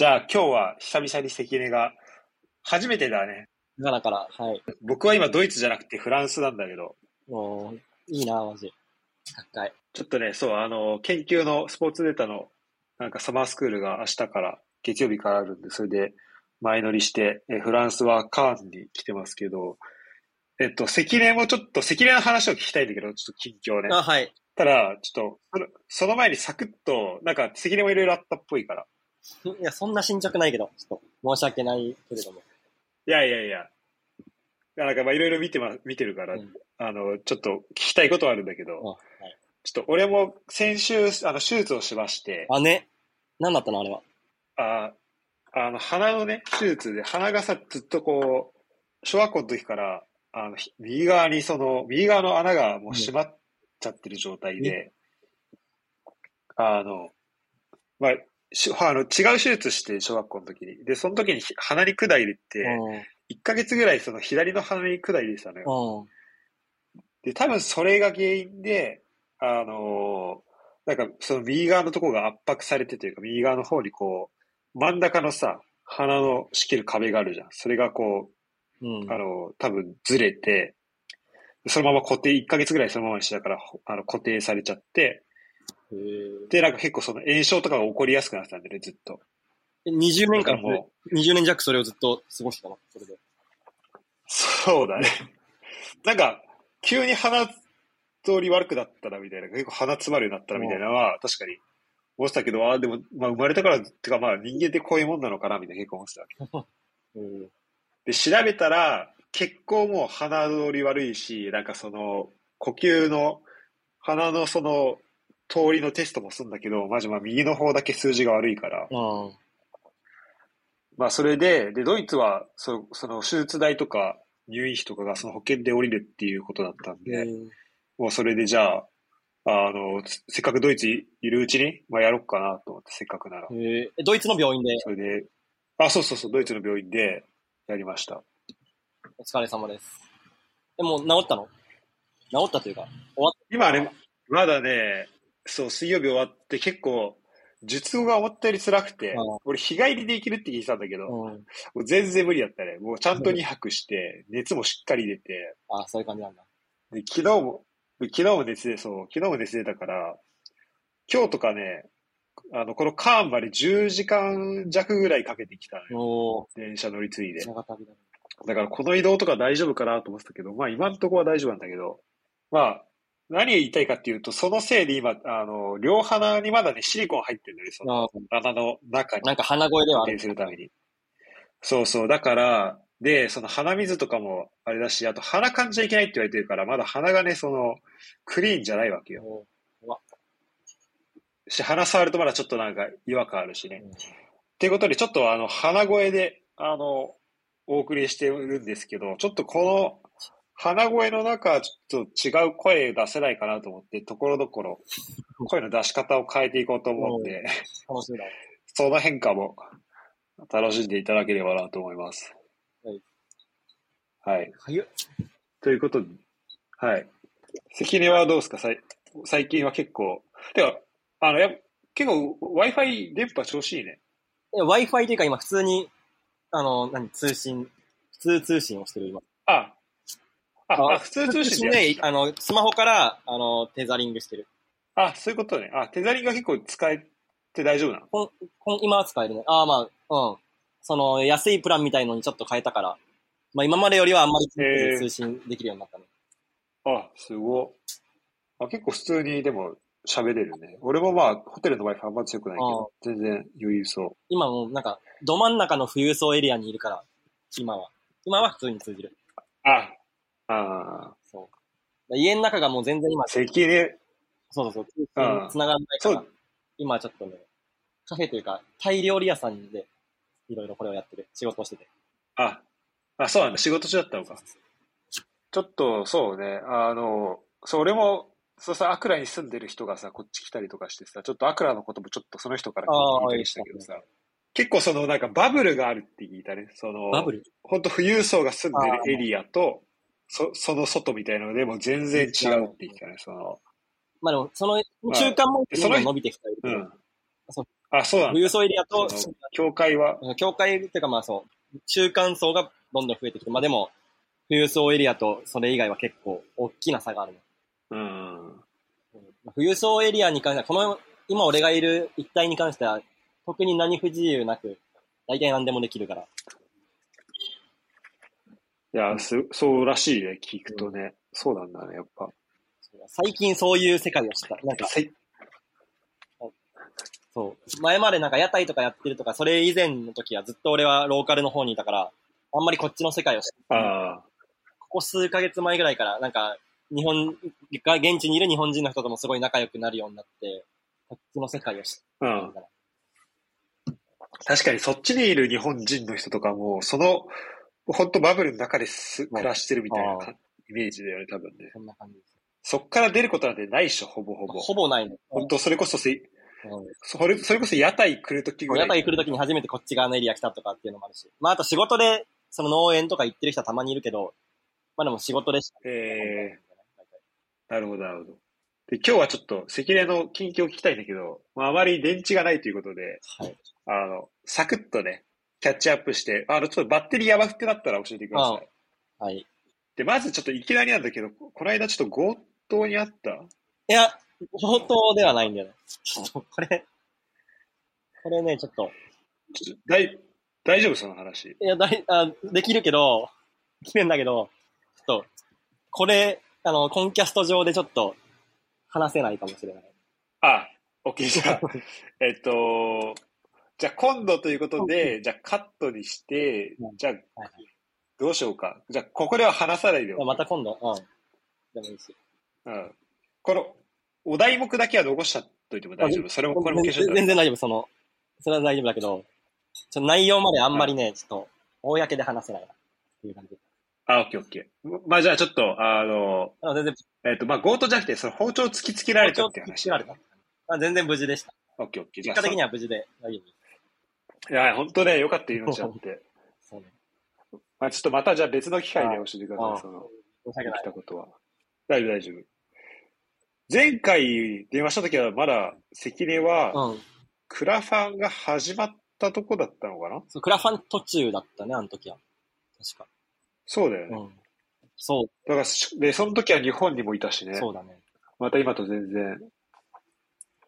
じゃあ今日は久々に関根が、初めてだね。ガナから、はい。僕は今ドイツじゃなくてフランスなんだけど、もう、いいな、マジ。高い。ちょっとね、そう、あの、研究のスポーツデータの、なんかサマースクールが明日から、月曜日からあるんで、それで前乗りして、えフランスはカーンに来てますけど、えっと、関根もちょっと、関根の話を聞きたいんだけど、ちょっと近況ね。あ、はい。ただ、ちょっと、そのその前にサクッと、なんか関根もいろいろあったっぽいから。いや、そんな進捗ないけど、ちょっと、申し訳ないけれども。いやいやいや。いやなんかまあいろいろ見てま、見てるから、うんあの、ちょっと聞きたいことはあるんだけど、あ、はい。ちょっと俺も先週、あの、手術をしまして、あ、ね。何だったのあれは？ああの、鼻のね、手術で、鼻がさ、ずっとこう、小学校の時から、あの、ひ右側にその、右側の穴がもう閉まっちゃってる状態で、あの、まあ、しあの、違う手術して、小学校の時に。で、その時にひ鼻に管入れて、1ヶ月ぐらいその左の鼻に管入れてたのよ。で、多分それが原因で、あのーなんかその右側のところが圧迫されてというか、右側の方にこう、真ん中のさ、鼻の仕切る壁があるじゃん。それがこうんう、あのー多分ずれて、そのまま固定、1ヶ月ぐらいそのままにしてたから、ほあの固定されちゃって、で、なんか結構その炎症とかが起こりやすくなってたんだよね、ずっと。え20年間もう、20年弱それをずっと過ごしてたのそれで。そうだね。なんか、急に鼻通り悪くなったらみたいな、結構鼻詰まるようになったらみたいなのは、確かに思ってたけど、ああ、でも、まあ生まれたから、ってかまあ人間ってこういうもんなのかなみたいな結構思ってたわけ。うん。で、調べたら、結構もう鼻通り悪いし、なんかその、呼吸の、鼻のその、通りのテストもするんだけど、マジまあ右の方だけ数字が悪いから、うん。まあそれで、で、ドイツは、そその手術代とか入院費とかがその保険で降りるっていうことだったんで、もうそれでじゃあ、あの、つせっかくドイツいるうちに、まあやろうかなと思って、せっかくなら。へーえドイツの病院で？それで、あ、そうそうそう、ドイツの病院でやりました。お疲れ様です。でも、治ったの？治ったというか、終わっ今ね、まだね、そう、水曜日終わって結構、術後が思ったより辛くてうん、俺日帰りで行けるって聞いてたんだけど、た。もう全然無理だったね。もうちゃんと2泊して、熱もしっかり出て、あ、そういう感じなんだ。で、昨日も、昨日も熱で、そう、昨日も熱出たから、今日とかね、あの、このカーンまで10時間弱ぐらいかけてきたのよ。電車乗り継いで。だからこの移動とか大丈夫かなと思ってたけど、まあ今のところは大丈夫なんだけど、まあ、何を言いたいかっていうと、そのせいで今、あの、両鼻にまだね、シリコン入ってるんだよね、そのあ穴の中になんか鼻声ではある。するために。そうそう、だから、で、その鼻水とかもあれだし、あと鼻かんじゃいけないって言われてるから、まだ鼻がね、その、クリーンじゃないわけよ。おし、鼻触るとまだちょっとなんか違和感あるしね。ーっていうことで、ちょっとあの、鼻声で、あの、お送りしてるんですけど、ちょっとこの、鼻声の中はちょっと違う声出せないかなと思って、ところどころ、声の出し方を変えていこうと思うんで、楽しみだ。その変化も楽しんでいただければなと思います。はい。はい。ということで、はい。関根はどうですか？さい最近は結構、てか、あの、や結構 Wi-Fi 電波調子いいね。え Wi-Fi というか今普通に、あの、何、通信、普通通信をしてる今。あ、あ、あ 普通通信であの、スマホから、あの、テザリングしてる。あ、そういうことね。あ、テザリングが結構使えて大丈夫なの？こんこん今は使えるね。ああ、まあ、うん。その、安いプランみたいのにちょっと変えたから、まあ今までよりはあんまり通信できるようになったね。あ、すごあ、結構普通にでも喋れるね。俺もまあ、ホテルの Wi-Fi あんま強くないけど、全然余裕そう。今もうなんか、ど真ん中の富裕層エリアにいるから、今は。今は普通に通じる。あ、あそう。家の中がもう全然今、関根、そうそうそう、通うん信繋がんないから今ちょっとね、カフェというか、タイ料理屋さんで、いろいろこれをやってる。仕事をしてて。あ、あ、そうなんだ。仕事中だったのか。ちょっと、そうね。あの、そう、俺も、そうさ、アクラに住んでる人がさ、こっち来たりとかしてさ、ちょっとアクラのこともちょっとその人から聞いたりしたけどさ、結構そのなんかバブルがあるって聞いたね。その、バブル？本当富裕層が住んでるエリアと、そその外みたいなのでも全然違うって言ってたね。その、まあでも、その中間もその伸びてきたりうん。あ、そうなんだ。富裕層エリアと、その教会は、境界っていうかまあそう、中間層がどんどん増えてきて、まあでも、富裕層エリアとそれ以外は結構大きな差がある。うん富裕層エリアに関しては、この、今俺がいる一帯に関しては、特に何不自由なく、大体何でもできるから。いや、すそうらしいね、聞くとね。そうなんだね、やっぱ。最近そういう世界を知った。なんか、せそう。前までなんか屋台とかやってるとか、それ以前の時はずっと俺はローカルの方にいたから、あんまりこっちの世界を知ってああ、ここ数ヶ月前ぐらいから、なんか、日本が、現地にいる日本人の人ともすごい仲良くなるようになって、こっちの世界を知ってうん。確かにそっちにいる日本人の人とかも、その、本当バブルの中です暮らしてるみたいなかイメージだよね、多分ね。そんな感じです。そっから出ることなんてないっしょ、ほぼほぼ。ほぼないね。本当それこそせ、うんそれ、それこそ屋台来るときぐらい。屋台来るときに初めてこっち側のエリア来たとかっていうのもあるし。まあ、あと仕事で、その農園とか行ってる人はたまにいるけど、まあでも仕事でしか。えー、なるほど、なるほど。で、今日はちょっと関根の近況を聞きたいんだけど、まあ、あまり電池がないということで、はい。あの、サクッとね、キャッチアップして、あの、ちょっとバッテリーやばくってなったら教えてください。はい。で、まずちょっといきなりなんだけど、この間ちょっと強盗にあった？いや、本当ではないんだよね。ちょっと、これ、これね、ちょっと、ちょ大大丈夫その話？いや、だいあできるけど、できるんだけど、ちょっと、これ、あの、コンキャスト上でちょっと、話せないかもしれない。あ、OK、じゃあ、えっと、じゃあ今度ということで、じゃあカットにしてうん、じゃあはいはい。どうしようか。じゃあここでは話さないでおくまた今度、うん。でもいいし。うん。この、お題目だけは残しちゃっといても大丈夫。それも、これも消しといて全然大丈夫、その、それは大丈夫だけど、ちょ内容まであんまりね、ちょっと、公で話せないな。っていう感じ。あ、オッケーオッケー。まあじゃあちょっと、あの、あ全然、えっと、まあ強盗じゃなくて、その包丁突きつけられたっていう話。られた。あ全然無事でした。オッケーオッケー。結あ果的には無事で大丈夫。いや、本当ね、よかった、命あって。そうね。まあちょっとまたじゃあ別の機会で教えてください、その、申し訳ない起き。たことは。大丈夫、大丈夫。前回電話した時はまだ関根は、うん。クラファンが始まったとこだったのかな？そう、クラファン途中だったね、あの時は。確か。そうだよね。うん。そう、だからし、で、その時は日本にもいたしね。そうだね。また今と全然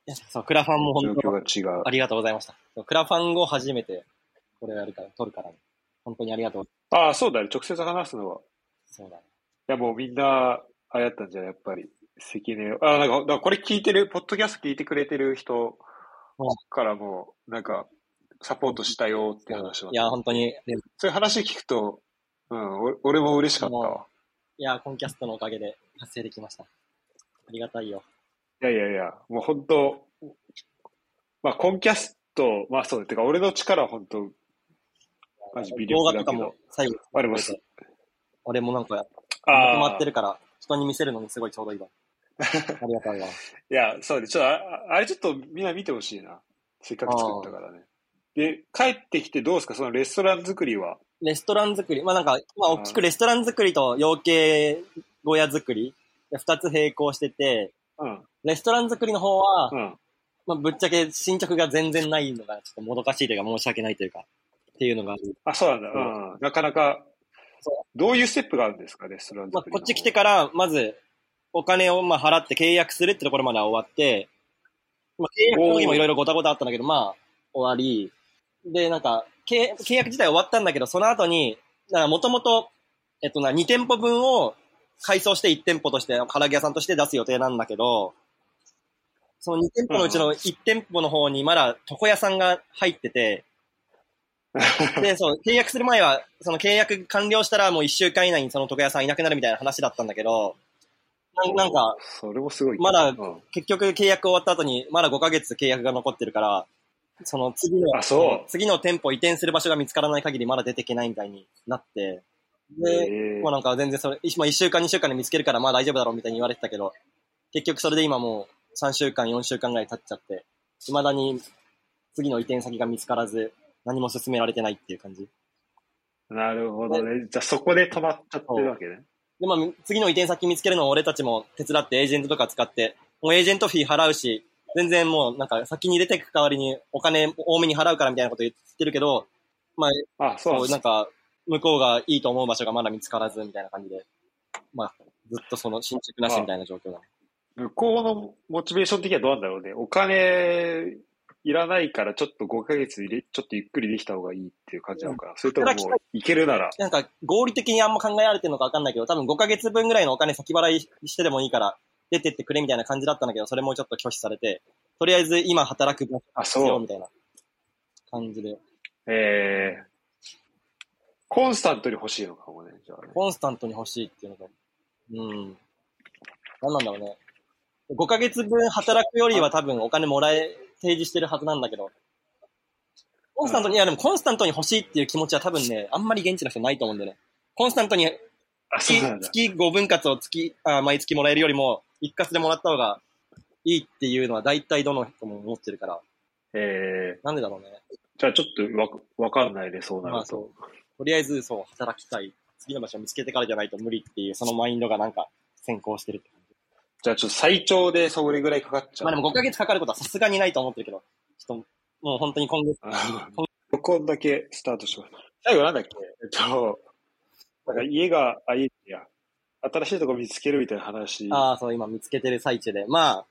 そう、クラファンも状本当況が違うあ。りがとうございました。クラファン後初めて、これをやるから、撮るからね。本当にありがとう。ああ、そうだね。直接話すのは。そうだね。いや、もうみんな、あれやったんじゃない？やっぱり。関根を。あ、なんか、だからこれ聞いてる、ポッドキャスト聞いてくれてる人からも、なんか、サポートしたよって話はいや、本当に、でそういう話聞くと、うん、お俺も嬉しかったわも。いや、コンキャストのおかげで達成できました。ありがたいよ。いやいやいや、もう本当、まあ、コンキャスト、まあそうだ、てか俺の力は本当、マジ微動画力だけどとかも。最後、あれも、俺もなんか、まとまって、るから、人に見せるのにすごいちょうどいいわ。ありがたいわ。いや、そうで、ちょっとあ、あれちょっとみんな見てほしいな。せっかく作ったからね。で、帰ってきてどうですか？そのレストラン作りは。レストラン作り、まあなんか、まあ大きくレストラン作りと養鶏小屋作り、で二つ並行してて、うん、レストラン作りの方は、うん。まあぶっちゃけ進捗が全然ないのが、ちょっともどかしいというか申し訳ないというか、っていうのがある。あ、そうなんだ。うん。なかなかそ、どういうステップがあるんですかレストランまあ作りの方。こっち来てから、まず、お金をまあ払って契約するってところまでは終わって、まあ、契約の時もいろいろごたごたあったんだけど、まあ、終わり、で、なんか、契契約自体終わったんだけど、その後に、もともと、えっとな、2店舗分を改装して1店舗として、唐揚げ屋さんとして出す予定なんだけど、その2店舗のうちの1店舗の方にまだ床屋さんが入ってて、で、そう、契約する前は、その契約完了したらもう1週間以内にその床屋さんいなくなるみたいな話だったんだけど、なんなんか、それもすごい。まだうん、結局契約終わった後に、まだ5ヶ月契約が残ってるから、その次の、次の店舗移転する場所が見つからない限りまだ出てけないみたいになって、で、へーまあなんか全然それ、まあ1週間2週間で見つけるからまあ大丈夫だろうみたいに言われてたけど、結局それで今もう3週間4週間ぐらい経っちゃって、未だに次の移転先が見つからず、何も進められてないっていう感じ。なるほどね。じゃあそこで止まっちゃってるわけね。で、まあ、次の移転先見つけるのを俺たちも手伝ってエージェントとか使って、もうエージェントフィー払うし、全然もうなんか先に出てく代わりにお金多めに払うからみたいなこと言ってるけど、まあ、あ、そうなんですそうなんか向こうがいいと思う場所がまだ見つからずみたいな感じで、まあ、ずっとその進捗なしみたいな状況だね。向こうのモチベーション的にはどうなんだろうね。お金いらないからちょっと5ヶ月入れ、ちょっとゆっくりできた方がいいっていう感じなのかな。それとももういけるなら。なんか合理的にあんま考えられてるのかわかんないけど、多分5ヶ月分ぐらいのお金先払いしてでもいいから出てってくれみたいな感じだったんだけど、それもちょっと拒否されて、とりあえず今働く分あ、必要そう。みたいな感じで。えー、コンスタントに欲しいのかもね。じゃあね。コンスタントに欲しいっていうのが、うん。何なんだろうね。5ヶ月分働くよりは多分お金もらえ、提示してるはずなんだけど、コンスタントに、いやでもコンスタントに欲しいっていう気持ちは多分ね、あんまり現地の人ないと思うんだよね。コンスタントに月。月5分割を月あ毎月もらえるよりも、一括でもらった方がいいっていうのは大体どの人も思ってるから、えなんでだろうね。ー、じゃあちょっとわわかんないね、そうなると。まあそう。とりあえずそう、働きたい。次の場所を見つけてからじゃないと無理っていう、そのマインドがなんか先行してるじ。じゃあちょっと最長でそれぐらいかかっちゃう。まあでも5ヶ月かかることはさすがにないと思ってるけど、ちょっと、もう本当に今月、こんだけスタートします。最後なんだっけ？えっと、なんか家が、あ、家、いや、新しいとこ見つけるみたいな話。ああ、そう、今見つけてる最中で。まあ、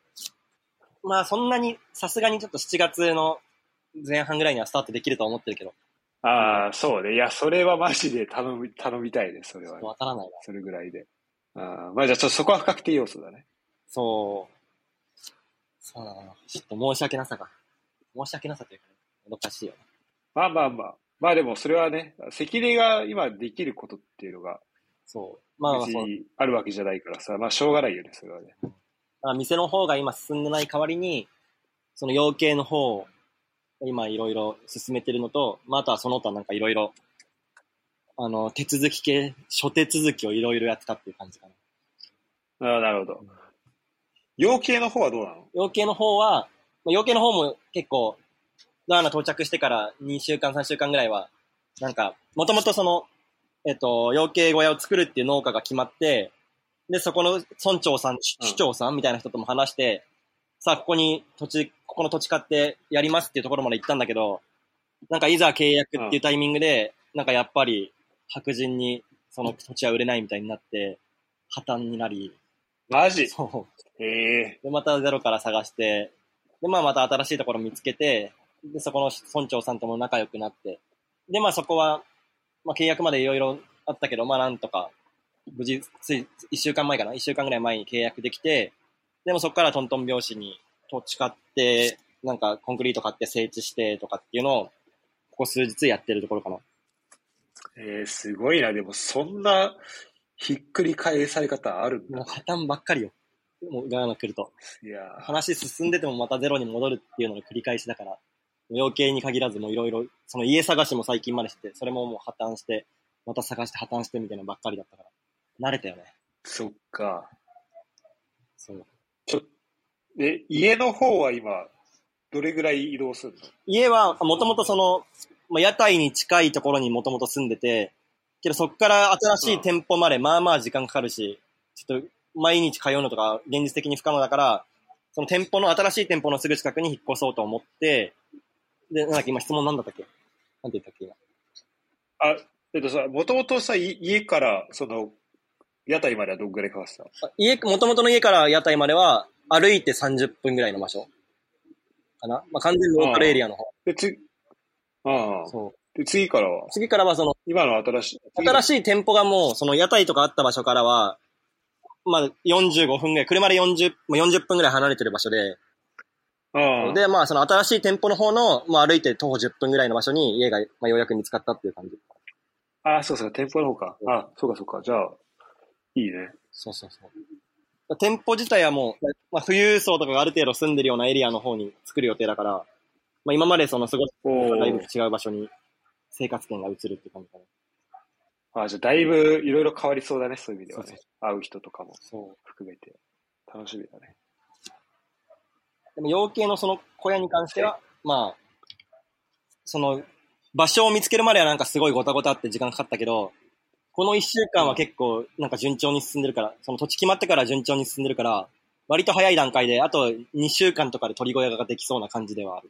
まあそんなに、さすがにちょっと7月の前半ぐらいにはスタートできると思ってるけど、ああ、そうね。いや、それはマジで頼み、頼みたいね、それは、ね。わからないな。それぐらいで。ああ、まあじゃあちょっとそこは不確定要素だね。そう。そうだな。ちょっと申し訳なさが。申し訳なさというか、ね、もどかしいよね。まあまあまあ。まあでもそれはね、関根が今できることっていうのがそう。まあまあるわけじゃないからさ、まあしょうがないよね、それはね。まあ、店の方が今進んでない代わりに、その養鶏の方を今いろいろ進めてるのと、まあ、あとはその他なんかいろいろ、あの、手続き系、諸手続きをいろいろやってたっていう感じかな。ああ、なるほど。養鶏の方はどうなの？養鶏の方は、まあ養鶏の方も結構、ガーナ到着してから2週間、3週間ぐらいは、なんか、もともとその、えっと、養鶏小屋を作るっていう農家が決まって、で、そこの村長さん、うん。市長さんみたいな人とも話して、さあ、ここに土地、ここの土地買ってやりますっていうところまで行ったんだけど、なんかいざ契約っていうタイミングで、なんかやっぱり白人にその土地は売れないみたいになって、破綻になり、マジ？そう。ええで、またゼロから探して、で、まあまた新しいところ見つけて、で、そこの村長さんとも仲良くなって、で、まあそこは、まあ契約までいろいろあったけど、まあなんとか、無事、つい、一週間前かな？一週間ぐらい前に契約できて、でもそこからトントン拍子に土地買って、なんかコンクリート買って整地してとかっていうのを、ここ数日やってるところかな。えー、すごいな。でもそんなひっくり返され方あるもう。破綻ばっかりよ。もうガーナ来ると。いやー話進んでてもまたゼロに戻るっていうのの繰り返しだから、養鶏に限らずもいろいろ、その家探しも最近までして、それももう破綻して、また探して破綻してみたいなのばっかりだったから、慣れたよね。そっか。そう。え、家の方は今、どれぐらい移動するの？家は、もともとその、まあ、屋台に近いところにもともと住んでて、けどそこから新しい店舗までまあまあ時間かかるし、ちょっと毎日通うのとか現実的に不可能だから、その店舗の、新しい店舗のすぐ近くに引っ越そうと思って、で、なんだっけ、今質問なんだったっけ？なんて言ったっけ今？あ、えっとさ、もともとさ、い家から、その、屋台まではどんぐらいかかってたあ家、元々の家から屋台までは歩いて30分ぐらいの場所かな？まあ、完全にローカルエリアの方。で、つ、ああ。そう。で、次からは、次からはその、今の新しい、新ししい店舗がもう、その屋台とかあった場所からは、まあ、45分ぐらい、車で40、まあ40分ぐらい離れてる場所で、ああ。で、まあ、その新しい店舗の方の、まあ、歩いて徒歩10分ぐらいの場所に家が、まあ、ようやく見つかったっていう感じ。ああ、そうそう、店舗の方か。あそうかそうか。じゃあ、いいね。そうそうそう。店舗自体はもう、まあ、富裕層とかがある程度住んでるようなエリアの方に作る予定だから、まあ、今までその過ごしおだいぶー違う場所に生活圏が移るって感じかな。あじゃあ、だいぶいろいろ変わりそうだね、そういう意味ではそうね。会う人とかも。含めて。楽しみだね。でも養鶏のその小屋に関しては、まあ、その、場所を見つけるまではなんかすごいごたごたって時間かかったけど、この一週間は結構なんか順調に進んでるから、その土地決まってから順調に進んでるから、ま割と早い段階で、あと2週間とかで鳥小屋ができそうな感じではある。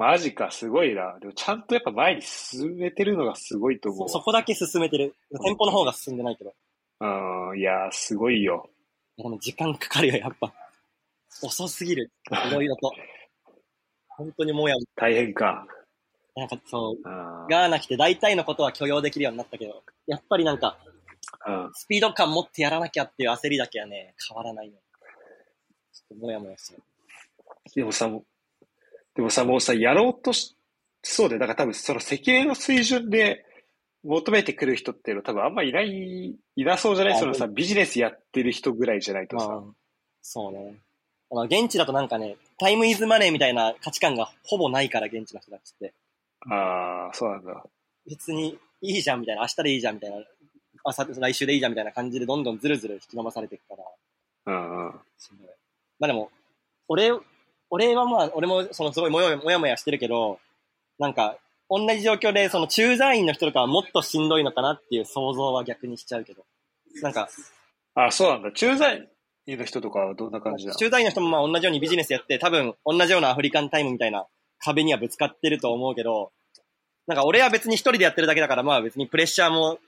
マジか、すごいな。でもちゃんとやっぱ前に進めてるのがすごいと思うそ。そこだけ進めてる。店舗の方が進んでないけど。うん、いやー、すごいよ。でも時間かかるよ、やっぱ。遅すぎる。いろいろと。本当にもうや、大変か。なんかそう、ガーナ来て大体のことは許容できるようになったけど、やっぱりなんか、うんスピード感持ってやらなきゃっていう焦りだけはね、変わらないよ。ちょっともやもやしてる。でもさ、でもさ、もうさ、やろうとし、そうで、だから多分その世間の水準で求めてくる人っていうの多分あんまいない、いなそうじゃない？あそのさ、ビジネスやってる人ぐらいじゃないとさ。まあ、そうね。あの現地だとなんかね、タイムイズマネーみたいな価値観がほぼないから、現地の人たちって。ああ、そうなんだ。別にいいじゃんみたいな、明日でいいじゃんみたいな、あさ来週でいいじゃんみたいな感じでどんどんずるずる引き伸ばされていくから。うんうん。まあでも、俺、俺はまあ、俺もそのすごいもやもやもやしてるけど、なんか、同じ状況で、その駐在員の人とかはもっとしんどいのかなっていう想像は逆にしちゃうけど。なんか、あそうなんだ。駐在員の人とかはどんな感じなの？駐在員の人もまあ同じようにビジネスやって、多分同じようなアフリカンタイムみたいな壁にはぶつかってると思うけど、なんか俺は別に一人でやってるだけだから、まあ別にプレッシャーも、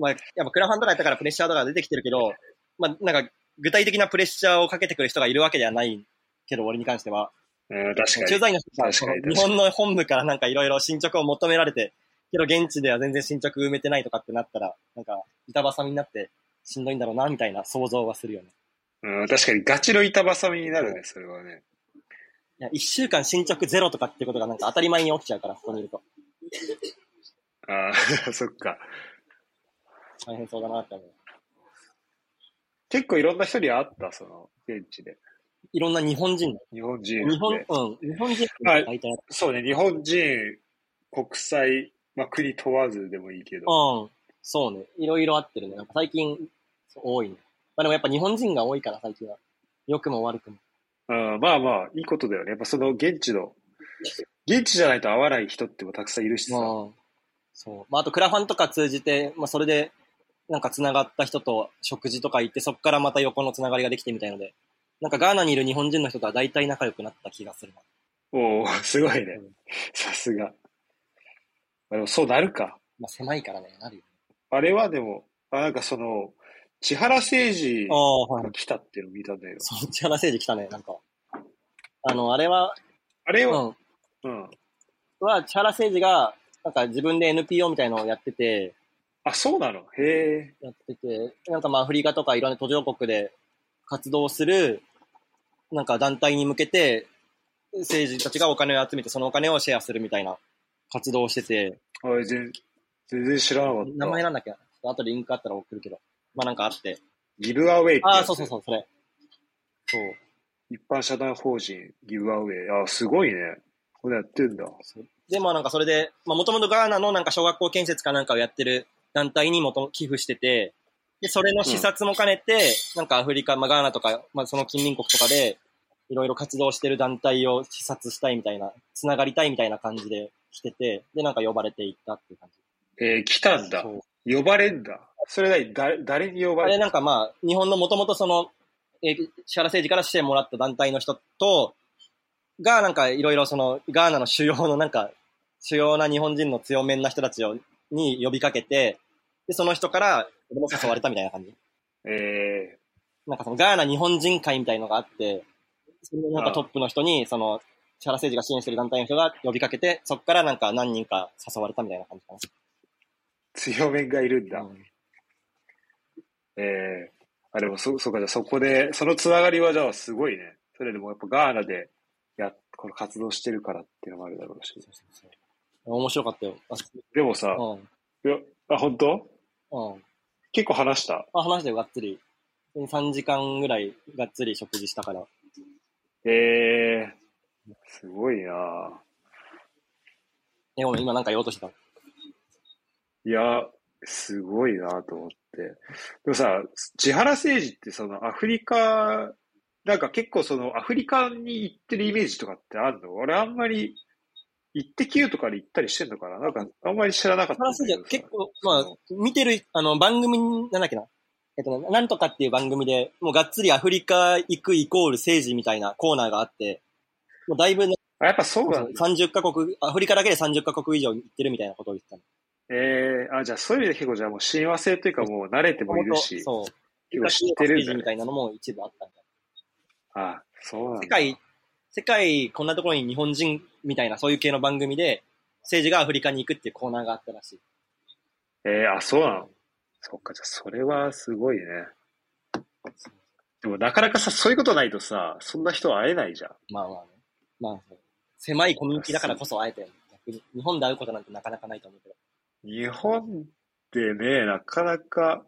まあやっぱクラファンとかやったからプレッシャーとか出てきてるけど、まあなんか具体的なプレッシャーをかけてくる人がいるわけではないけど、俺に関しては。うん、確かに。駐在員の人が確かにその日本の本部からなんかいろいろ進捗を求められて、けど現地では全然進捗埋めてないとかってなったら、なんか板挟みになってしんどいんだろうな、みたいな想像はするよね。うん、確かにガチの板挟みになるね、それはね。いや、一週間進捗ゼロとかってことがなんか当たり前に起きちゃうから、ここにいると。ああ、そっか。大変そうだなって思う。結構いろんな人に会った、その、現地で。いろんな日本人、日本人日本、で。うん、日本人はい大体、そうね、日本人、国際、まあ、国問わずでもいいけど。うん、そうね、いろいろあってるね。最近、多いね。まあでもやっぱ日本人が多いから、最近は。良くも悪くも。うん、まあまあ、いいことだよね。やっぱその現地の、現地じゃないと会わない人ってもたくさんいるしさ。うん。そう。まああとクラファンとか通じて、まあそれで、なんか繋がった人と食事とか行って、そこからまた横の繋がりができてみたいので、なんかガーナにいる日本人の人とは大体仲良くなった気がするな。おおすごいねうん。さすが。まあでもそうなるか。まあ狭いからね、なるよね。あれはでも、あなんかその、千原誠二が。来たっていうのを見たんだけど。そう、千原誠二来たね、なんか。あの、あれは、あれは、うん。うん。は、千原誠二が、なんか自分で NPO みたいのをやってて、あ、そうなの？へえ。やってて、なんかまあアフリカとかいろんな途上国で活動する、なんか団体に向けて、政治たちがお金を集めて、そのお金をシェアするみたいな活動をしてて、あ全全然知らなかった。名前なんだっけ？な後でリンクあったら送るけど。まあなんかあって。ギブアウェイって。ああ、そうそうそう、それ。そう。一般社団法人ギブアウェイ。あ、すごいね。これやってんだ。で、まあなんかそれで、まあもともとガーナのなんか小学校建設かなんかをやってる団体にもと寄付してて、で、それの視察も兼ねて、なんかアフリカ、まあガーナとか、まあその近隣国とかで、いろいろ活動してる団体を視察したいみたいな、つながりたいみたいな感じで来てて、で、なんか呼ばれていったっていう感じ。えー来たんだ。呼ばれんだ。それ何誰、誰に呼ばあれれるなんかまあ、日本のもともとその、えー、石原政治から支援もらった団体の人と、がなんかいろいろその、ガーナの主要のなんか、主要な日本人の強めな人たちを、に呼びかけて、で、その人から、俺も誘われたみたいな感じ。えなんかそのガーナ日本人会みたいのがあって、そのなんかトップの人に、その、石原政治が支援してる団体の人が呼びかけて、そこからなんか何人か誘われたみたいな感じかー、強めがいるんだ。な。うんえー、あ、でもそ、そうか、じゃあそこで、そのつながりはじゃあすごいね。それでもやっぱガーナで、や、この活動してるからっていうのもあるだろうし。そうそうそう面白かったよ。あでもさ、うん。いや、あ、本当？うん。結構話した？あ、話したよ、がっつり。3時間ぐらいがっつり食事したから。えー、すごいなえ、ごめん、今なんか言おうとしてた？いや、すごいなと思って。でもさ、千原誠二ってそのアフリカ、なんか結構そのアフリカに行ってるイメージとかってあるの？俺あんまり、行ってきゅうとかで行ったりしてんのかな？なんかあんまり知らなかった。結構、まあ、見てる、あの、番組に、なんだっけな。えっとね、なんとかっていう番組で、もうがっつりアフリカ行くイコール政治みたいなコーナーがあって、もうだいぶね、あ、やっぱそうなんだ。30カ国、アフリカだけで30カ国以上行ってるみたいなことを言ってたの。ええあ、じゃあそういう意味で結構じゃあもう親和性というかもう慣れてもいるし、そう。結構知ってるんだねみたいなのも一部あったんだ。あ、そうなんだ。世界、世界こんなところに日本人みたいなそういう系の番組で、政治がアフリカに行くっていうコーナーがあったらしい。ええあ、そうなの？そっか、じゃあそれはすごいね。でもなかなかさ、そういうことないとさ、そんな人は会えないじゃん。まあまあね。まあ、狭いコミュニティだからこそ会えて、逆に。日本で会うことなんてなかなかないと思うけど。日本でね、なかなか、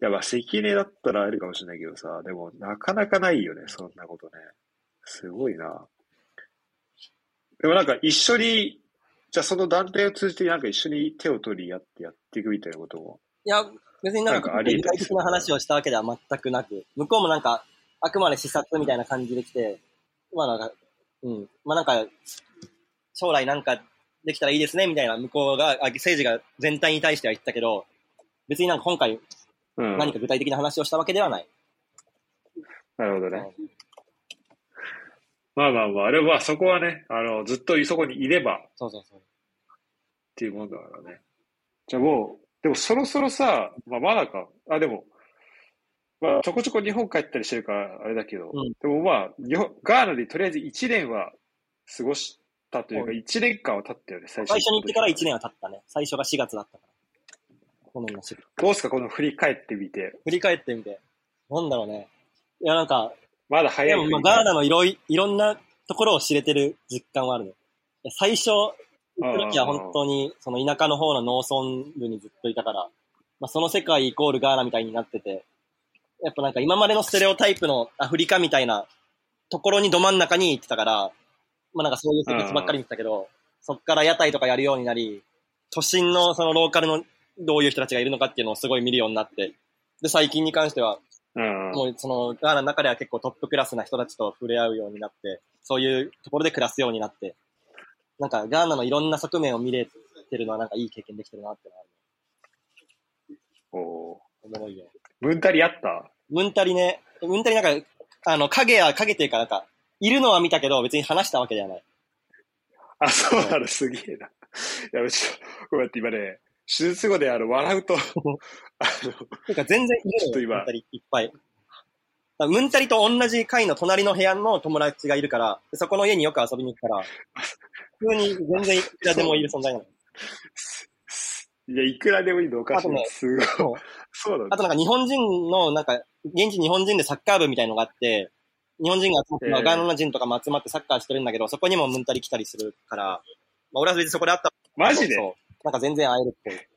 いや、まあ、関根だったら会えるかもしれないけどさ、でも、なかなかないよね、そんなことね。すごいな。でもなんか一緒に、じゃあその団体を通じてなんか一緒に手を取り合ってやっていくみたいなことも。いや、別になんか、具体的な話をしたわけでは全くなく、向こうもなんか、あくまで視察みたいな感じで来て、まあなんか、うん、まあなんか、将来なんかできたらいいですね、みたいな向こうが、あ政治が全体に対しては言ったけど、別になんか今回うん。何か具体的な話をしたわけではない。なるほどね。まあまあまあ、あれは、そこはね、あの、ずっとそこにいればっそうそうそう。ていうもんだからね。じゃあもう、でもそろそろさ、まあまだか。あ、でも、まあちょこちょこ日本帰ったりしてるからあれだけど、うんでもまあ、日本、ガーナでとりあえず1年は過ごしたというか、は1年間は経ったよね、最初最初に行ってから1年は経ったね。最初が4月だったから。去年の4月。どうすか、この振り返ってみて。振り返ってみて。なんだろうね。いやなんか、まだ早い振り返ガーナのいろいいろんなところを知れてる実感はあるね。最初、行った時は本当に、その田舎の方の農村部にずっといたから、まあ、その世界イコールガーナみたいになってて、やっぱなんか今までのステレオタイプのアフリカみたいなところにど真ん中に行ってたから、まあなんかそういう生活ばっかり見てたけど、そっから屋台とかやるようになり、都心のそのローカルのどういう人たちがいるのかっていうのをすごい見るようになって、で、最近に関しては、うん。もうそのガーナの中では結構トップクラスな人たちと触れ合うようになって、そういうところで暮らすようになって、なんかガーナのいろんな側面を見れてるのはなんかいい経験できてるなってのはおーおもろいよ。ムンタリあった？ムンタリね、ムンタリなんか、あの、影や影っていうかなんか、いるのは見たけど別に話したわけではない。あ、そうなの、すげえな。いや、ちょっと、こうやって今ね、手術後であの、笑うと、あの、なんか全然ちょっと今ムンタリいっぱい。ムンタリと同じ階の隣の部屋の友達がいるから、でそこの家によく遊びに行くから、普通に全然いくらでもいる存在なの。いや、いくらでもいいのおかしいな。あとねすごい。そうだ。あとなんか日本人の、なんか、現地日本人でサッカー部みたいのがあって、日本人が集まって、ガーナ人とかも集まってサッカーしてるんだけど、そこにもムンタリ来たりするから、まあ俺は別にそこで会ったマジで？なんか全然会えるっぽい。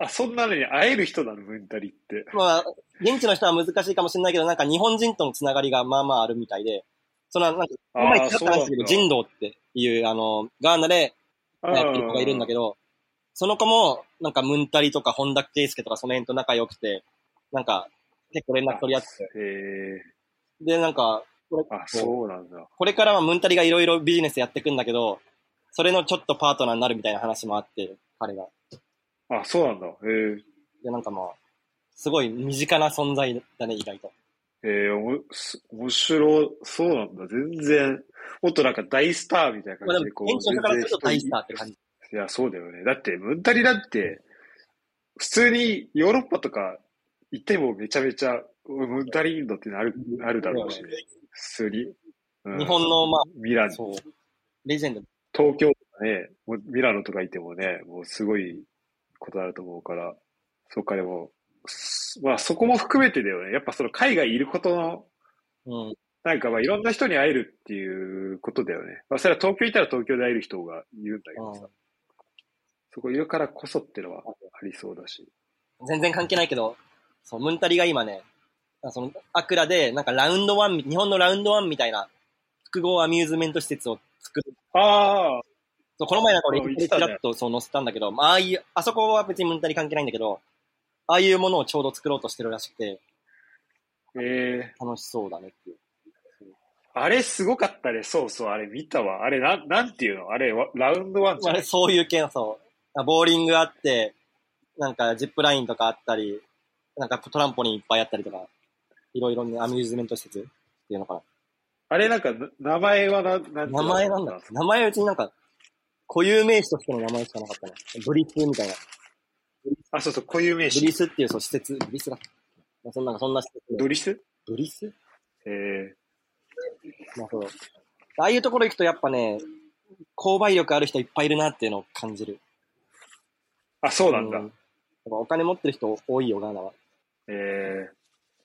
あ、そんなのに会える人なの、ムンタリって。まあ、現地の人は難しいかもしれないけど、なんか日本人とのつながりがまあまああるみたいで、そのなんか、あー今言ってた話だけど、人道っていう、あの、ガーナでやってる子がいるんだけど、その子も、なんかムンタリとか本田圭佑とかその辺と仲良くて、なんか、結構連絡取り合ってで、なんか、これあ、そうなんだ。これからはムンタリがいろいろビジネスやっていくんだけど、それのちょっとパートナーになるみたいな話もあって、彼が。あ、そうなんだ。へえで、なんかまあ、すごい身近な存在だね、意外と。ええおもす面白い。そうなんだ。全然、もっとなんか大スターみたいな感じで、こう、からすると大スターー。って感じ。いや、そうだよね。だって、ムンタリだって、普通にヨーロッパとか行ってもめちゃめちゃ、ムンタリインドってなる、あるだろうしね。普通に。うん日本の、まミラあ、そう、レジェンド。東京とかね、もうミラノとかいてもね、もうすごいことあると思うから、そっかでも、すまあそこも含めてだよね。やっぱその海外いることの、うん。なんかまあいろんな人に会えるっていうことだよね。まあそれは東京いたら東京で会える人がいるんだけどさ、うんそこいるからこそってのはありそうだし。全然関係ないけど、そう、ムンタリが今ね、その、アクラで、なんかラウンドワン、日本のラウンドワンみたいな、複合アミューズメント施設を作る。ああ、そうこの前なんか俺、ちらっとそう載せたんだけど、まあ、ああいう、あそこは別にムンタリ関係ないんだけど、ああいうものをちょうど作ろうとしてるらしくて、ええ楽しそうだねっていう。あれすごかったね。そうそう、あれ見たわ。あれなん、なんていうの？あれ、わラウンドワンじゃない？まあ、そういう系の、そう。ボーリングあって、なんかジップラインとかあったり、なんかトランポリンいっぱいあったりとか、いろいろね、アミューズメント施設っていうのかな。あれなんか、な名前はな、なん名前なんだ。名前はうちになんか、固有名詞としての名前しかなかったね。ブリスみたいな。あ、そうそう、固有名ブ詞。リスっていうそう施設、ブリスだ。まあ、そんな、そんな施設でドリス？ブリス？えまあそう。ああいうところ行くとやっぱね、購買力ある人いっぱいいるなっていうのを感じる。ー、あ、そうなんだ。やっぱお金持ってる人多いよ、ガーナは。えー、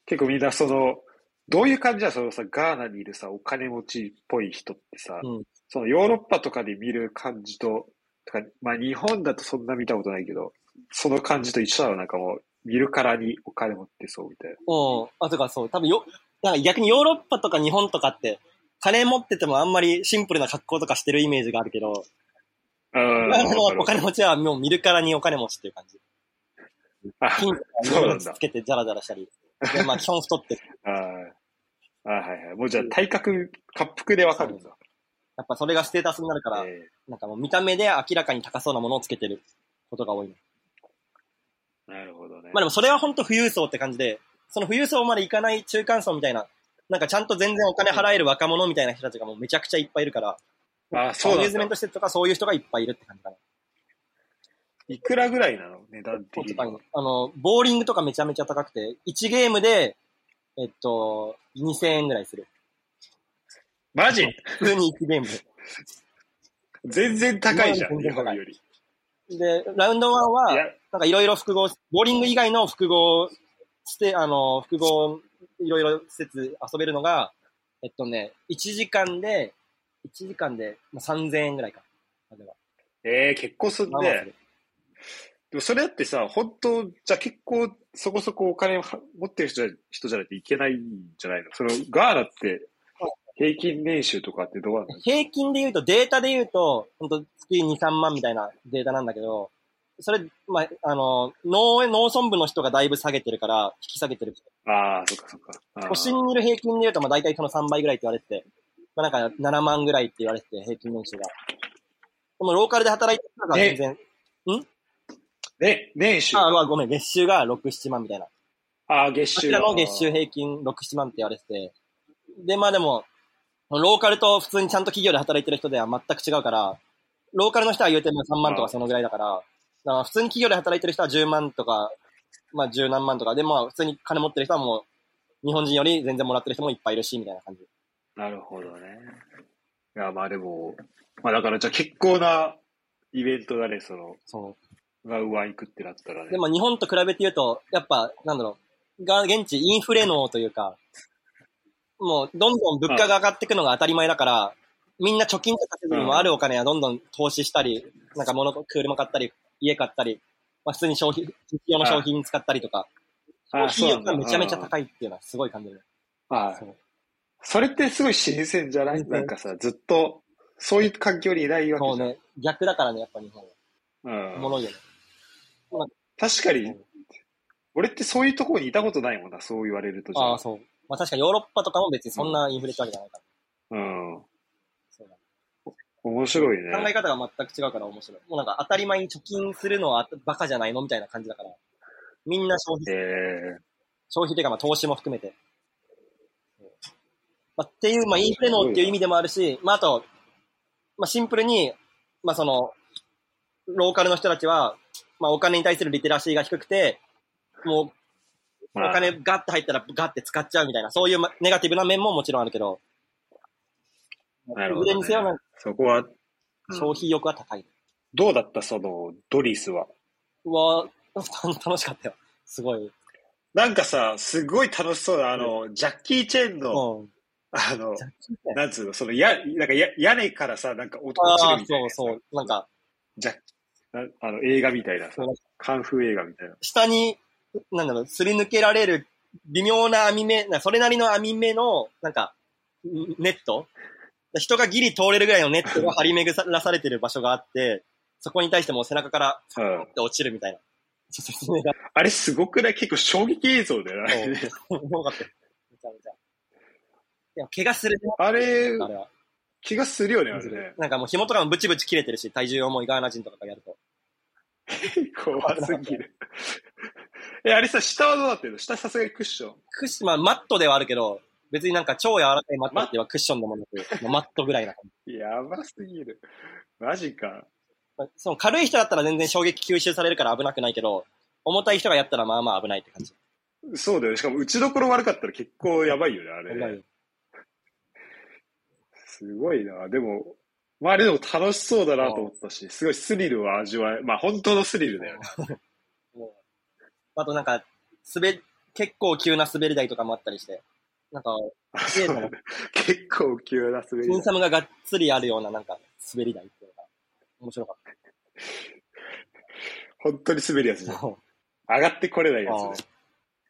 結構みんなその、どういう感じだそのさ、ガーナにいるさ、お金持ちっぽい人ってさ、うんそのヨーロッパとかで見る感じと、とかまあ日本だとそんな見たことないけど、その感じと一緒だろ、なんかもう、見るからにお金持ってそうみたいな。うん。あ、とかそう、多分よ、なんか逆にヨーロッパとか日本とかって、金持っててもあんまりシンプルな格好とかしてるイメージがあるけど、うんお金持ちはもう見るからにお金持ちっていう感じ。あ、金そうなんだつけてジャラジャラしたり。で、まあ基本太ってる。あーあ、はいはい。もうじゃあ体格、滑腹でわかるんだ。やっぱそれがステータスになるから、えなんかもう見た目で明らかに高そうなものをつけてることが多いなるほどね。まあでもそれは本当富裕層って感じで、その富裕層までいかない中間層みたいな、なんかちゃんと全然お金払える若者みたいな人たちがもうめちゃくちゃいっぱいいるから、あ、そうアミューズメント。施設とかそういう人がいっぱいいるって感じかな。いくらぐらいなの値段的には？あの、ボーリングとかめちゃめちゃ高くて、1ゲームで、えっと、2000円ぐらいする。マジ？普通に1ゲームで。全然高いじゃん、日本より。で、ラウンド1はなんかいろいろ複合、ボーリング以外の複合して、あの、複合、いろいろ施設遊べるのが、えっとね、1時間で、1時間でまあ3000円ぐらいか。例えばええ結構すんねでもそれだってさ、本当じゃあ結構そこそこお金をは持ってる人じゃ人じゃないといけないんじゃないの？そのガーナって平均年収とかってどうなの平均で言うと、データで言うと、本当月2、3万みたいなデータなんだけど、それ、まあ、あの、農、農村部の人がだいぶ下げてるから、引き下げてる。ああ、そっかそっか。都心にいる平均で言うと、まあ大体その3倍ぐらいって言われてて、まあなんか7万ぐらいって言われてて、平均年収が。でもローカルで働いてる人が全然、ね、年収。あ、まあごめん、月収が6、7万みたいな。ああ、月収。こちらの月収平均6、7万って言われてて、で、まあでも、ローカルと普通にちゃんと企業で働いてる人では全く違うから、ローカルの人は言うても3万とかそのぐらいだから、だから普通に企業で働いてる人は10万とか、まあ10何万とかで、まあ普通に金持ってる人はもう、日本人より全然もらってる人もいっぱいいるし、みたいな感じ。なるほどね。いや、まあでも、まあだからじゃあ結構なイベントだね、その、そう。が上行くってなったらね。でも日本と比べて言うと、やっぱ、なんだろう、が、現地インフレ能というか、もう、どんどん物価が上がっていくのが当たり前だから、みんな貯金とかせずにもあるお金はどんどん投資したり、なんか物、車買ったり、家買ったり、まあ普通に消費、必要の商品に使ったりとか、あ消費力がそうなんだめちゃめちゃ高いっていうのはすごい感じるね。はいそれってすごい新鮮じゃない？なんかさ、ずっと、そういう環境にいないわけじゃん。そうね、逆だからね、やっぱ日本は。うんおもろいよね。確かにうん、俺ってそういうところにいたことないもんな、そう言われるとじゃああ、そう。まあ確かにヨーロッパとかも別にそんなインフレってわけじゃないから。うん。そうだ面白いね。考え方が全く違うから面白い。もうなんか当たり前に貯金するのはバカじゃないのみたいな感じだから。みんな消費、え消費っていうかまあ投資も含めて。まあ、っていう、まあインフレ能っていう意味でもあるし、まああと、まあシンプルに、まあその、ローカルの人たちは、まあお金に対するリテラシーが低くて、もうー、お金ガッて入ったらガッて使っちゃうみたいな、そういうまネガティブな面ももちろんあるけど、なるほど、ねか。そこは、消費欲は高い。どうだった？その、ドリスは。は、楽しかったよ。すごい。なんかさ、すごい楽しそうな、あの、ジャッキー・チェンの、うん。あの、なんつうの、その、や、なんかや、屋根からさ、なんか落ちるみたいな。そうそう。なんか、ジャッなあの、映画みたいなさカンフー映画みたいな。下に、なんだろう、すり抜けられる微妙な網目、なそれなりの網目の、なんか、んネット？人がギリ通れるぐらいのネットが張り巡らされてる場所があって、そこに対してもう背中から、うん。って落ちるみたいな。ちょっと説明が、あれすごくない？結構衝撃映像だよね。かったよ。めちゃめちゃ。でも、怪我するね、あれ、あれは。気がするよね、あれね。なんかもう紐とかもブチブチ切れてるし、体重重いガーナ人とかがやると。怖すぎる。え、あれさ、下はどうなってるの？下さすがにクッション。クッション、まあ、マットではあるけど、別になんか超柔らかいマットってはクッションでもなく、マットぐらいな感じ。やばすぎる。マジか。まあその軽い人だったら全然衝撃吸収されるから危なくないけど、重たい人がやったらまあまあ危ないって感じ。そうだよ。しかも打ちどころ悪かったら結構やばいよね、あれ。すごいな。でも、まあでも楽しそうだなと思ったし、すごいスリルを味わえ、まあ本当のスリルだよね。あとなんか、滑り、結構急な滑り台とかもあったりして、なんか、ね結構急な滑りピンだ。サムががっつりあるようななんか滑り台っていうのが面白かっ本当に滑るやつじゃた。ん。上がってこれないやあつね。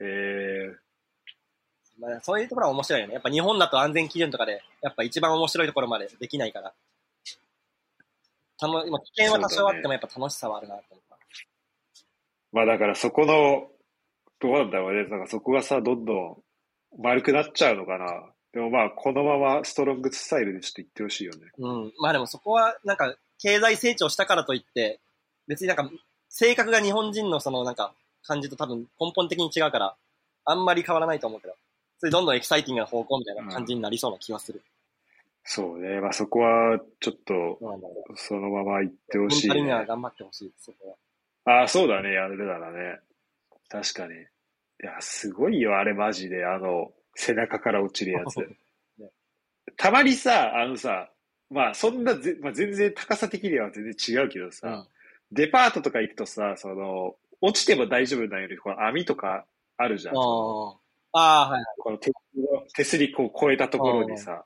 えまあ、そういうところは面白いよね。やっぱ日本だと安全基準とかで、やっぱ一番面白いところまでできないから。たの今危険は多少あってもやっぱ楽しさはあるなと思った。ー、まあだからそこの、どうなんだろうね。なんかそこがさ、どんどん丸くなっちゃうのかな。でもまあ、このままストロングスタイルでちょっと言ってほしいよね。うん。まあでもそこはなんか経済成長したからといって、別になんか性格が日本人のそのなんか感じと多分根本的に違うから、あんまり変わらないと思うけど、それどんどんエキサイティングな方向みたいな感じになりそうな気はする。そうね。まあそこはちょっと。そのまま行ってほしい、メンタルにはね。頑張ってほしい、そこああ、そうだね。やるならね。確かに。いや、すごいよ、あれマジで。あの、背中から落ちるやつ ね。たまにさ、あのさ、まあそんなぜ、まあ、全然高さ的には全然違うけどさ、は。デパートとか行くとさ、その、落ちても大丈夫なように、この網とかあるじゃん。うん。ああ、はい。この手手すりこう超えたところにさ、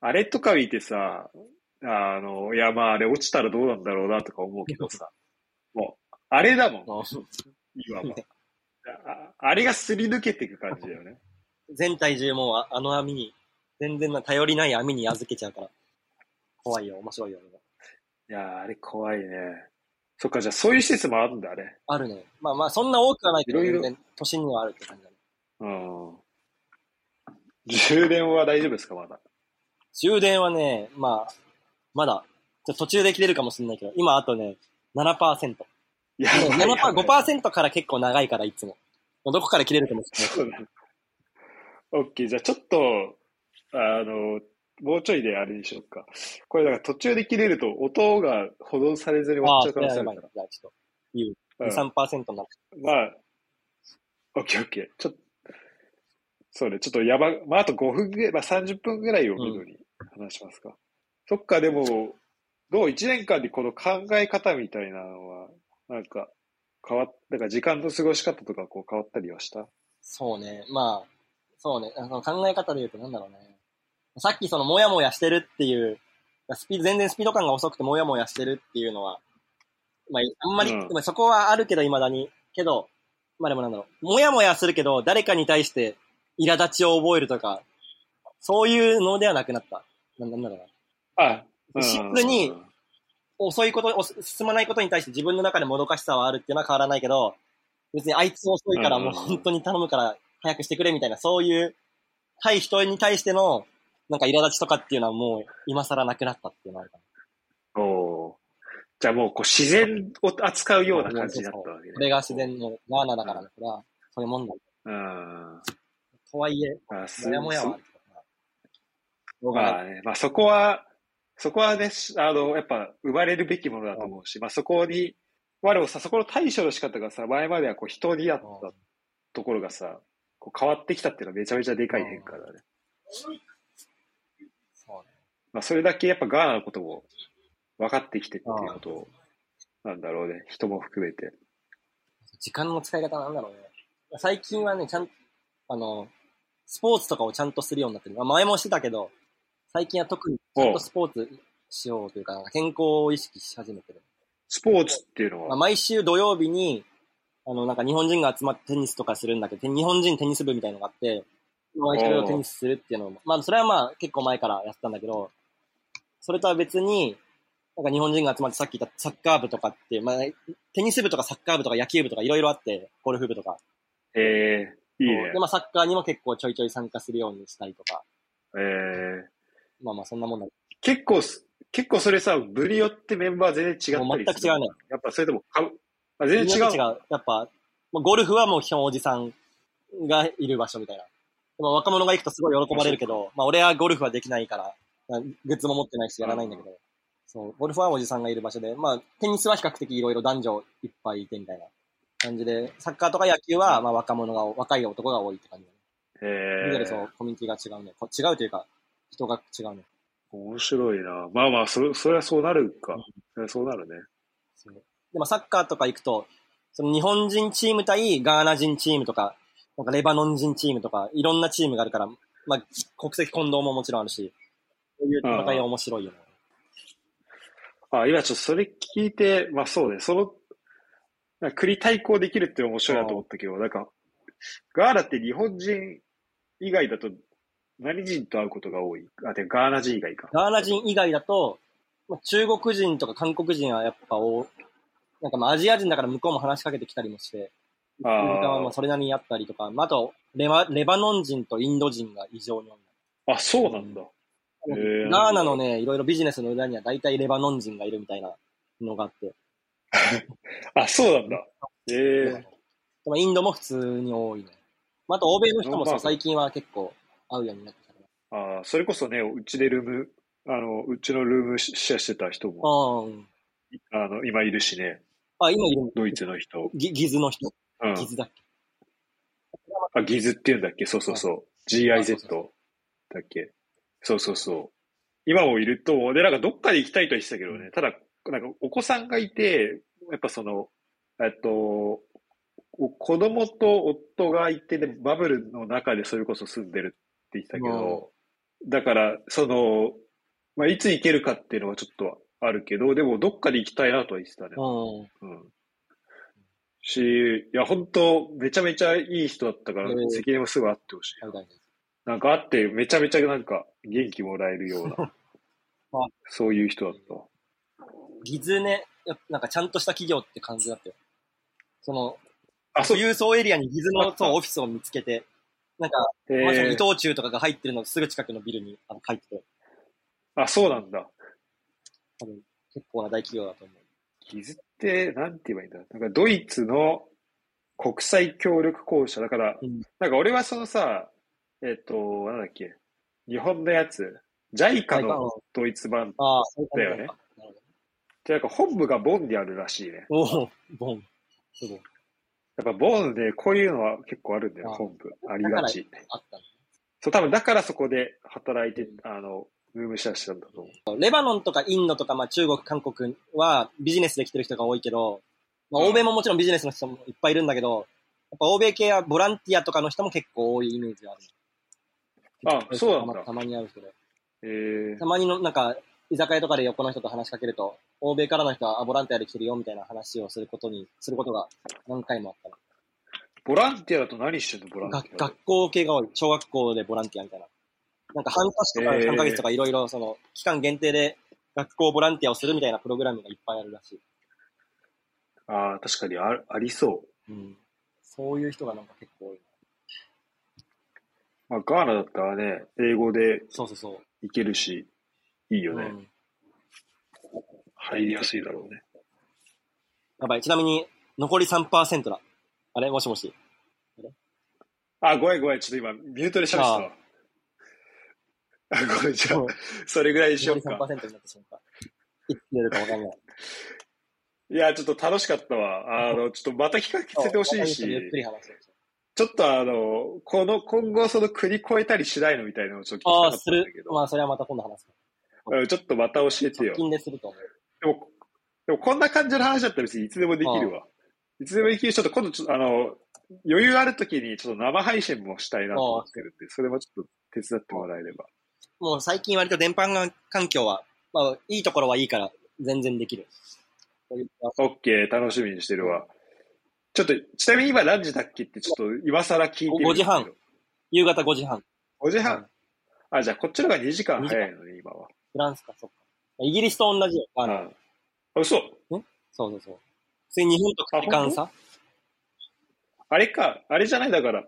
あれとか見てさ、あの、いやまああれ落ちたらどうなんだろうなとか思うけどさ、もう、あれだもん、いわば。ああれがすり抜けていく感じだよね。全体重もああの網に、全然な頼りない網に預けちゃうから。怖いよ、面白いよ。いやーあれ怖いね。そっか、じゃあそういう施設もあるんだ、あれ。あるね。まあまあ、そんな多くはないけど、全然都心にはあるって感じ。うん。充電は大丈夫ですか、まだ？充電はね、まあ、まだ、途中で切れるかもしれないけど、今あとね、7%。いやもう7%、ばいやばい5%から結構長いから、いつも。もうどこから切れるかもしれないそうだ。オッケー、じゃあちょっと、あの、もうちょいであれにしようか。これだから途中で切れると音が保存されずに終わっちゃう可能性あるか。やばいじゃあちょっと、言う。ら。2、3%になって。うんまあ、オッケーオッケー。ちょっと、そうね、ちょっとやば、まああと5分ぐらい、まあ30分ぐらいをめどに話しますか。そっか、でも、どう ?1 年間でこの考え方みたいなのは、なんか、変わっ、なんか時間の過ごし方とかこう変わったりはした？そうね。まあ、そうね。あの考え方で言うとなんだろうね。さっきそのもやもやしてるっていう、スピード、全然スピード感が遅くてもやもやしてるっていうのは、まあ、あんまり、うんまあそこはあるけど未だに。けど、まあでもなんだろう。もやもやするけど、誰かに対して苛立ちを覚えるとか、そういうのではなくなった。なんなんだろうな。あ、うんシンプルに遅いこと、お進まないことに対して自分の中でもどかしさはあるっていうのは変わらないけど、別にあいつ遅いからうんもう本当に頼むから早くしてくれみたいな、そういう対人に対してのなんか苛立ちとかっていうのはもう今更なくなったっていうのはあるかおーじゃあもうこう自然を扱うな。ような感じになったわけね。これが自然のガーナだからね、これはそういうもんだ。うん。とはいえ、もやもやは。まあね、まあそこは、そこはね、しあの、やっぱ生まれるべきものだと思うし、まあそこに、まあでもさ、そこの対処の仕方がさ、前まではこう人にあったところがさ、こう変わってきたっていうのはめちゃめちゃでかい変化だね。まあそれだけやっぱガーナのことも分かってきてっていうことなんだろうね、人も含めて。時間の使い方なんだろうね。最近はね、ちゃん、あの、スポーツとかをちゃんとするようになってる。まあ前もしてたけど、最近は特にちゃんとスポーツしようというか、健康を意識し始めてる。スポーツっていうのまあ、は、毎週土曜日に、あの、なんか日本人が集まってテニスとかするんだけど、て日本人テニス部みたいのがあって、毎週テニスするっていうのも、まあそれはまあ結構前からやってたんだけど、それとは別に、なんか日本人が集まってさっき言ったサッカー部とかって、まあテニス部とかサッカー部とか野球部とかいろいろあって、ゴルフ部とか。えー、いいねで、。まあサッカーにも結構ちょいちょい参加するようにしたりとか、えー、まあまあそんなもんだ。結構す、結構それさ、部によってメンバー全然違ったり全く違うね。やっぱそれでもか、あ全然違う。違う。やっぱ、まあ、ゴルフはもう基本おじさんがいる場所みたいな。まあ、若者が行くとすごい喜ばれるけど、まあ俺はゴルフはできないから、グッズも持ってないしやらないんだけど、そう、ゴルフはおじさんがいる場所で、まあテニスは比較的いろいろ男女いっぱいいてみたいな感じで、サッカーとか野球はまあ若者が、若い男が多いって感じだね。へえ。見てるそう、コミュニティが違うね。こ違うというか、人が違うね。面白いな。まあまあ、そ、そりゃそうなるか。そりゃそうなるね。そうでもサッカーとか行くと、その日本人チーム対ガーナ人チームとか、なんかレバノン人チームとか、いろんなチームがあるから、まあ、国籍混同ももちろんあるし、そういう戦いは面白いよね。あ、今ちょっとそれ聞いて、まあそうね、その、なんか国対抗できるって面白いなと思ったけど、なんか、ガーナって日本人以外だと何人と会うことが多い？あ、でガーナ人以外か。ガーナ人以外だと、まあ、中国人とか韓国人はやっぱお、なんかまあアジア人だから向こうも話しかけてきたりもして、あまあそれなりにあったりとか、まあ、あとレバ、レバノン人とインド人が異常に多い。あ、そうなんだ。ガーナのね、いろいろビジネスの裏には大体レバノン人がいるみたいなのがあって、あ、そうなんだ。ええまあインドも普通に多いね。まあ、あと欧米の人もまあそう最近は結構会うようになってきたかあそれこそね、うちでルーム、あの、うちのルームシェアしてた人ら。も、ああの、今いるしね、あ、今いるドイツの人。ギギズの人。うん。ギズだっけあ、ギズって言うんだっけ？そうそうそう。GIZ そだっけ？そうそうそう。今もいると、で、なんかどっかで行きたいとは言ってたけどね、ただ、なんかお子さんがいて、やっぱその、えっと、お子供と夫がいて、で、バブルの中でそれこそ住んでるって言ってたけど、だから、その、まあ、いつ行けるかっていうのはちょっとあるけど、でもどっかで行きたいなとは言ってたね。うん。うん。し、いや、本当めちゃめちゃいい人だったから、うん責任もすぐ会ってほしい。ななんか会って、めちゃめちゃなんか元気もらえるような あ、そういう人だったわ。ギズね、やっぱなんかちゃんとした企業って感じだったよ。その、あ、そう、富裕層エリアにギズのそうオフィスを見つけて、なんか、えまさに伊ー、藤忠とかが入ってるのすぐ近くのビルにあの入ってて、あ、そうなんだ。多分結構な大企業だと思う。ギズって、なんて言えばいいんだなんかドイツの国際協力公社だから、うん。なんか俺はそのさ、えっ、と、なんだっけ、日本のやつ、JICA のドイツ版だよねか。なるってなんか本部がボンにあるらしいね。おお、ボン。すごい。やっぱボンでこういうのは結構あるんだよ、あ本部。ありがち。あったねそう、多分だからそこで働いて、あの、ルームシェアしてたんだと思う。レバノンとかインドとか、まあ、中国、韓国はビジネスで来てる人が多いけど、まあ、うん欧米ももちろんビジネスの人もいっぱいいるんだけど、やっぱ欧米系はボランティアとかの人も結構多いイメージがある。あそうなんだたまに会う人で。えーた、まにの、なんか、居酒屋とかで横の人と話しかけると、欧米からの人はあボランティアで来てるよみたいな話をすることに、することが何回もあったの。ボランティアだと何してんの？ボランティアで学学校系が多い。小学校でボランティアみたいな。なんか半年とかへー3ヶ月とかいろいろその期間限定で学校ボランティアをするみたいなプログラムがいっぱいあるらしい。ああ、確かにあありそう。うん。そういう人がなんか結構多い。まあ、ガーナだったらね、英語でそうそうそう。いけるし、いいよね。うん、入りやすいだろうね。やばい。ちなみに、残り3%だ。あれ？もしもし。あ、ごめんごめん。ちょっと今、ミュートで喋ってたわ。あ、ごめん、じゃあそれぐらいにしよ残りうか。3%になってしまった。いつ出るかわかんない。いや、ちょっと楽しかったわ。あの、ちょっとまた聞かせてほしいし、ゆっくり話ちょっとあの、この、今後その国越えたりしないのみたいなのをちょっとああ、聞きするたかったんだけ。ど、まあ、それはまた今度話す。うんちょっとまた教えてよですると思う。でも、でもこんな感じの話だったら別にいつでもできるわ。いつでもできるし、ちょっと今度ちょっとあの、余裕ある時にちょっと生配信もしたいなと思ってるんで、それもちょっと手伝ってもらえれば。もう最近割と電波環境は、まあ、いいところはいいから、全然できる。そういうオッケー、楽しみにしてるわ。ちょっと、ちなみに今何時だっけってちょっと今更聞いてみるんですけど。5時半夕方5時半。5時半、うんあ、じゃあこっちの方が2時間早いのね、今は。フランスか、そっか。イギリスと同じよ。あのああ、嘘。そうそうそう。普通に日本と時間差あれか、あれじゃないだから。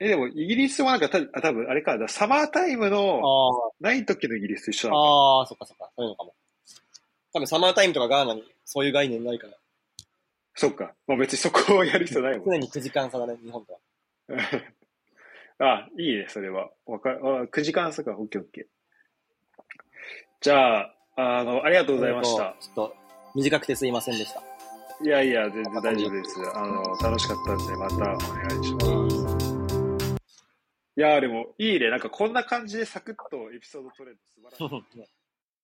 え、でもイギリスはなんかた、あ、多分あれか、サマータイムのあない時のイギリスと一緒なあ、のああ、そっかそっか。そういうのかも。多分サマータイムとかガーナにそういう概念ないから。そっか。まあ別にそこをやる人ないもん。常に9時間差だね、日本とは。あ、いいね、それは。わかあ9時間差か、オッケーオッケー。じゃあ、あの、ありがとうございました。ちょっと、短くてすいませんでした。いやいや、全然大丈夫です。あの、楽しかったんで、またお願いします。いや、でも、いいね。なんかこんな感じでサクッとエピソード取れるの素晴らしい。ね